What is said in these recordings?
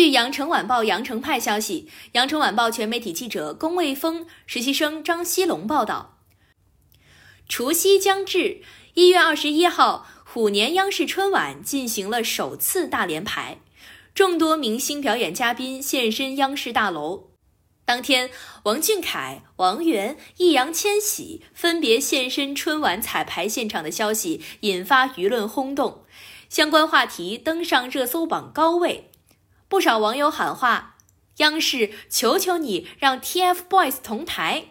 据《羊城晚报》羊城派消息，《羊城晚报》全媒体记者龚卫峰、实习生张希龙报道：除夕将至，一月二十一号，虎年央视春晚进行了首次大联排，众多明星表演嘉宾现身央视大楼。当天，王俊凯、王源、易烊千玺分别现身春晚彩排现场的消息引发舆论轰动，相关话题登上热搜榜高位。不少网友喊话：“央视，求求你让 TFBOYS 同台。”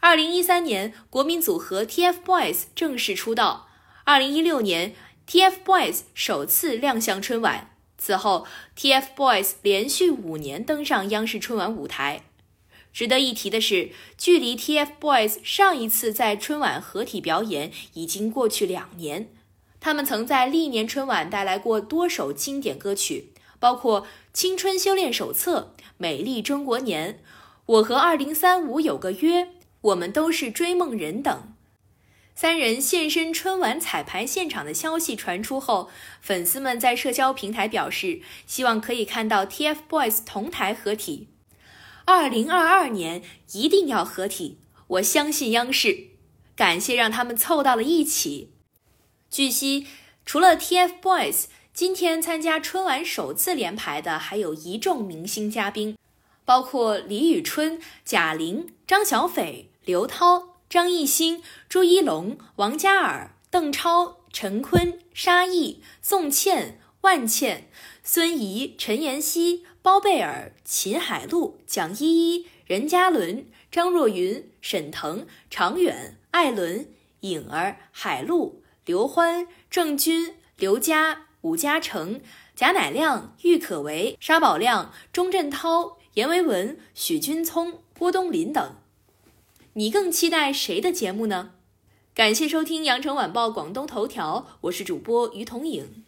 二零一三年，国民组合 TFBOYS 正式出道。二零一六年，TFBOYS 首次亮相春晚。此后，TFBOYS 连续五年登上央视春晚舞台。值得一提的是，距离 TFBOYS 上一次在春晚合体表演已经过去两年。他们曾在历年春晚带来过多首经典歌曲。包括《青春修炼手册》《美丽中国年》《我和二零三五有个约》《我们都是追梦人》等。三人现身春晚彩排现场的消息传出后，粉丝们在社交平台表示，希望可以看到 TFBOYS 同台合体。二零二二年一定要合体，我相信央视。感谢让他们凑到了一起。据悉，除了 TFBOYS。今天参加春晚首次联排的还有一众明星嘉宾，包括李宇春、贾玲、张小斐、刘涛、张艺兴、朱一龙、王嘉尔、邓超、陈坤、沙溢、宋茜、万茜、孙怡、陈妍希、包贝尔、秦海璐、蒋依依、任嘉伦、张若昀、沈腾、常远、艾伦、颖儿、海陆、刘欢、郑钧、刘佳。伍嘉成、贾乃亮、郁可唯、沙宝亮、钟镇涛、阎维文、许君聪、郭冬临等，你更期待谁的节目呢？感谢收听羊城晚报广东头条，我是主播于彤颖。